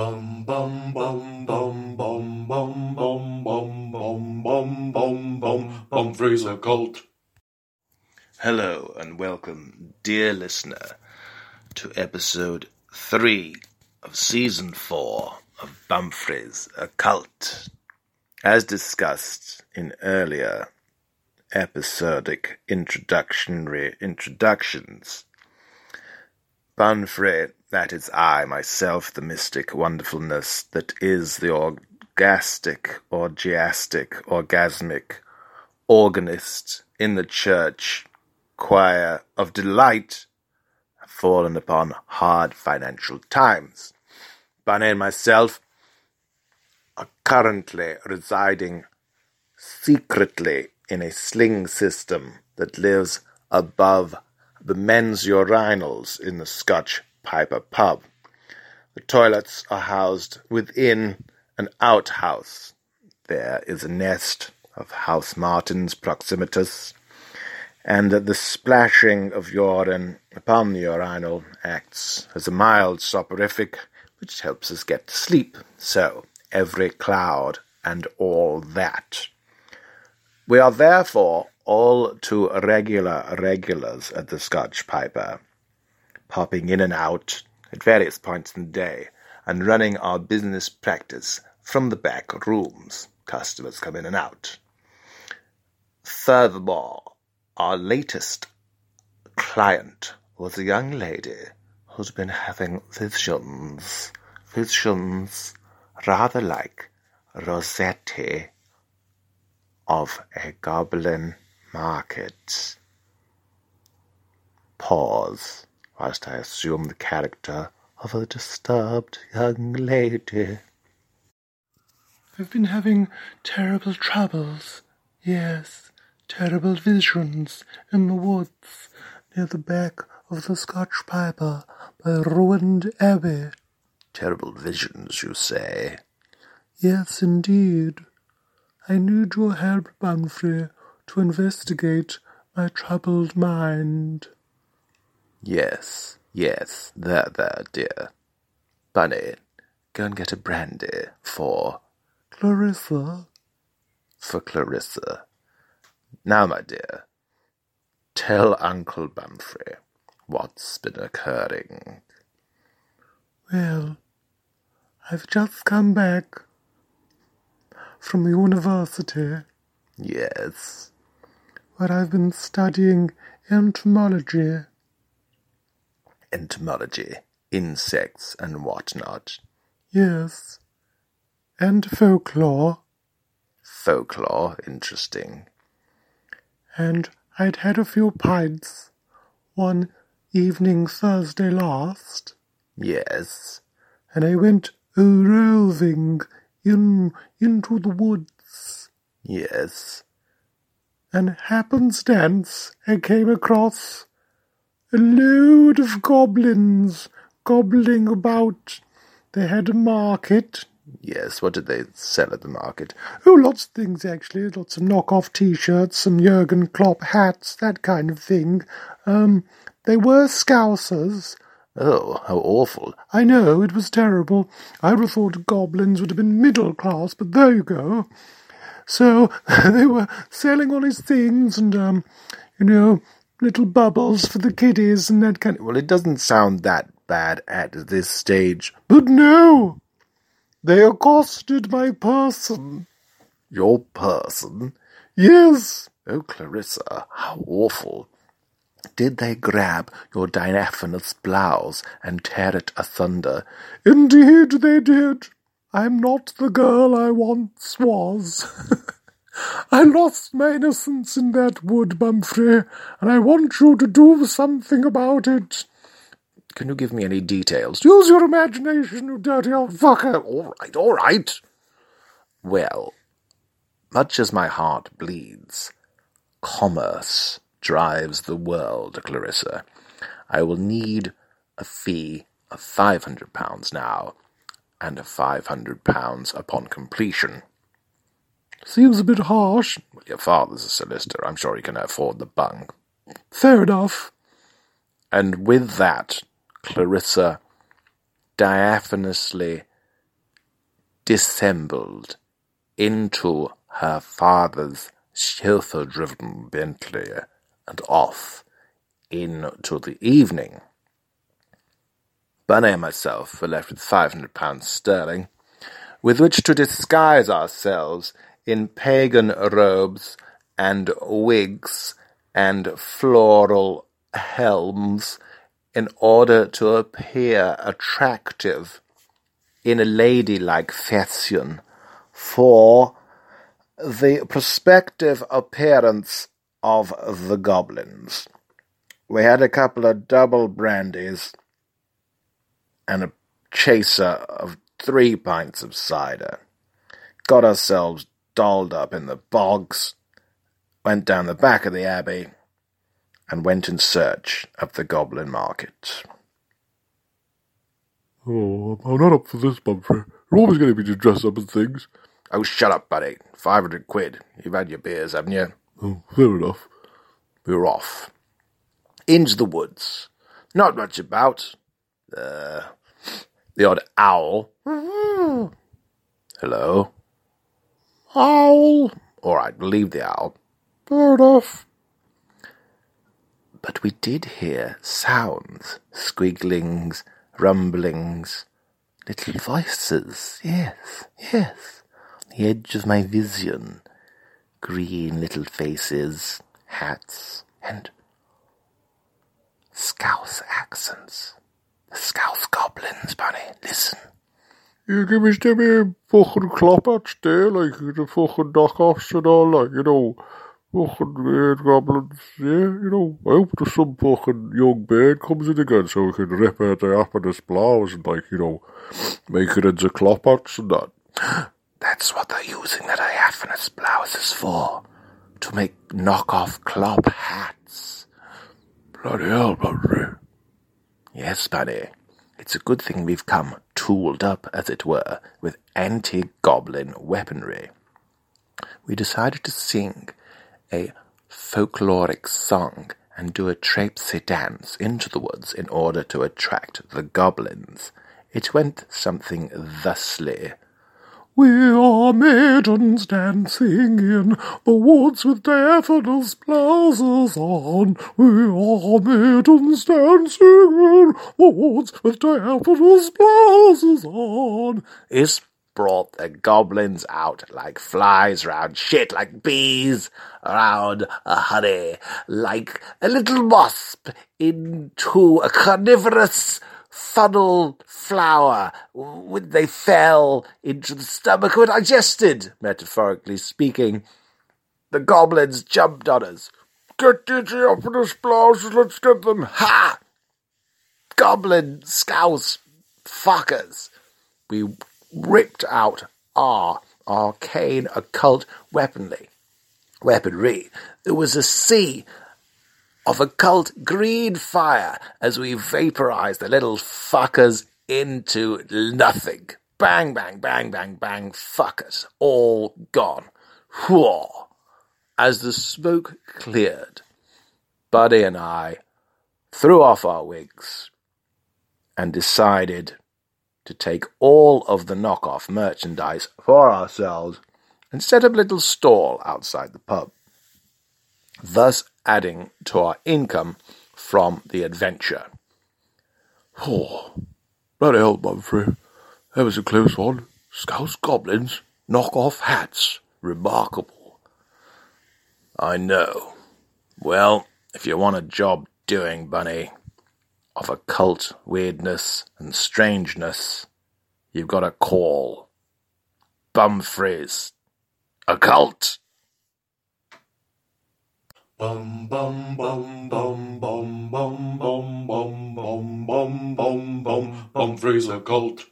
Bum bum bum bum bum bum bum bum bum bum bum bum bum Fraser cult. Hello and welcome, dear listener, to episode three of season four of Bumfrey's Occult. As discussed in earlier episodic introductory introductions, Bumfrey that is I, myself, the mystic wonderfulness that is the orgastic, orgiastic, orgasmic organist in the church choir of delight, have fallen upon hard financial times. Bunny and myself are currently residing secretly in a sling system that lives above the men's urinals in the Scotch Piper pub. The toilets are housed within an outhouse. There is a nest of house martins proximatus, and the splashing of urine upon the urinal acts as a mild soporific which helps us get to sleep. So, every cloud and all that. We are therefore all too regular regulars at the Scotch Piper popping in and out at various points in the day, and running our business practice from the back rooms. Customers come in and out. Furthermore, our latest client was a young lady who's been having visions, visions rather like Rossetti of a goblin market. Pause whilst I assume the character of a disturbed young lady. I've been having terrible troubles, yes, terrible visions in the woods near the back of the Scotch Piper by ruined Abbey. Terrible visions, you say? Yes, indeed. I need your help, Bumfrey, to investigate my troubled mind. Yes, yes, there, there, dear. Bunny, go and get a brandy for Clarissa. For Clarissa. Now, my dear, tell Uncle Bumfrey what's been occurring. Well, I've just come back from the university. Yes. Where I've been studying entomology entomology, insects, and whatnot. Yes. And folklore. Folklore, interesting. And I'd had a few pints one evening Thursday last. Yes. And I went a roving in into the woods. Yes. And happenstance I came across a load of goblins gobbling about. They had a market. Yes, what did they sell at the market? Oh, lots of things actually. Lots of knock-off T-shirts, some Jurgen Klopp hats, that kind of thing. Um, they were scousers. Oh, how awful. I know, it was terrible. I would have thought goblins would have been middle class, but there you go. So they were selling all these things and, um, you know, little bubbles for the kiddies and that kind of. Well, it doesn't sound that bad at this stage. But no! They accosted my person. Your person? Yes. Oh, Clarissa, how awful. Did they grab your diaphanous blouse and tear it asunder? Indeed they did. I'm not the girl I once was. I lost my innocence in that wood, Bumfrey, and I want you to do something about it. Can you give me any details? Use your imagination, you dirty old fucker. All right, all right. Well, much as my heart bleeds, commerce drives the world, Clarissa. I will need a fee of five hundred pounds now, and of five hundred pounds upon completion. Seems a bit harsh. Well, your father's a solicitor. I'm sure he can afford the bung. Fair enough. And with that, Clarissa diaphanously dissembled into her father's chauffeur driven Bentley and off into the evening. Bunny and myself were left with five hundred pounds sterling, with which to disguise ourselves in pagan robes and wigs and floral helms in order to appear attractive in a ladylike fashion for the prospective appearance of the goblins. We had a couple of double brandies and a chaser of three pints of cider. Got ourselves dolled up in the bogs, went down the back of the abbey, and went in search of the goblin market. Oh, I'm not up for this, Mumfrey. You're always going to be to dress up and things. Oh, shut up, buddy. Five hundred quid. You've had your beers, haven't you? Oh, fair enough. We were off. Into the woods. Not much about. Uh, the odd owl. Hello? Owl. All right, leave the owl. Bird enough. But we did hear sounds, squigglings, rumblings, little voices. Yes, yes. The edge of my vision. Green little faces, hats, and Scouse accents. The Scouse goblins, Bunny. Listen. You give me Timmy fucking cloppers there, like the fucking knockoffs and all that, you know. Fucking weird goblins, yeah, you know. I hope there's some fucking young bird comes in again so we can rip out the appenus blows and, like, you know, make it into cloppers and that. That's what they're using the diaphanous blouses for. To make knockoff Klopp hats. Bloody hell, Mumfrey. Yes, Bunny. It's a good thing we've come tooled up, as it were, with anti-goblin weaponry. We decided to sing a folkloric song and do a trapesy dance into the woods in order to attract the goblins. It went something thusly. We are maidens dancing in the woods with daffodils blouses on. We are maidens dancing in the woods with daffodils blouses on. This brought the goblins out like flies round shit, like bees round a honey, like a little wasp into a carnivorous funnel flower when they fell into the stomach were digested, metaphorically speaking. The goblins jumped on us. Get DJ up in the blouses, let's get them. Ha! Goblin scouse fuckers. We ripped out our arcane occult weaponry. Weaponry. There was a sea of occult green fire as we vaporized the little fuckers into nothing. Bang, bang, bang, bang, bang, fuckers. All gone. Whoa. As the smoke cleared, Bunny and I threw off our wigs and decided to take all of the knockoff merchandise for ourselves and set up a little stall outside the pub, thus adding to our income from the adventure. Oh, bloody hell, Mumfrey. That was a close one. Scouse goblins, knock off hats. Remarkable. I know. Well, if you want a job doing, Bunny, of occult weirdness and strangeness, you've got a call Bumfrey's Occult. Bum bum bum bum bum bum bum bum bum bum bum bum bum Bumfrey's Occult.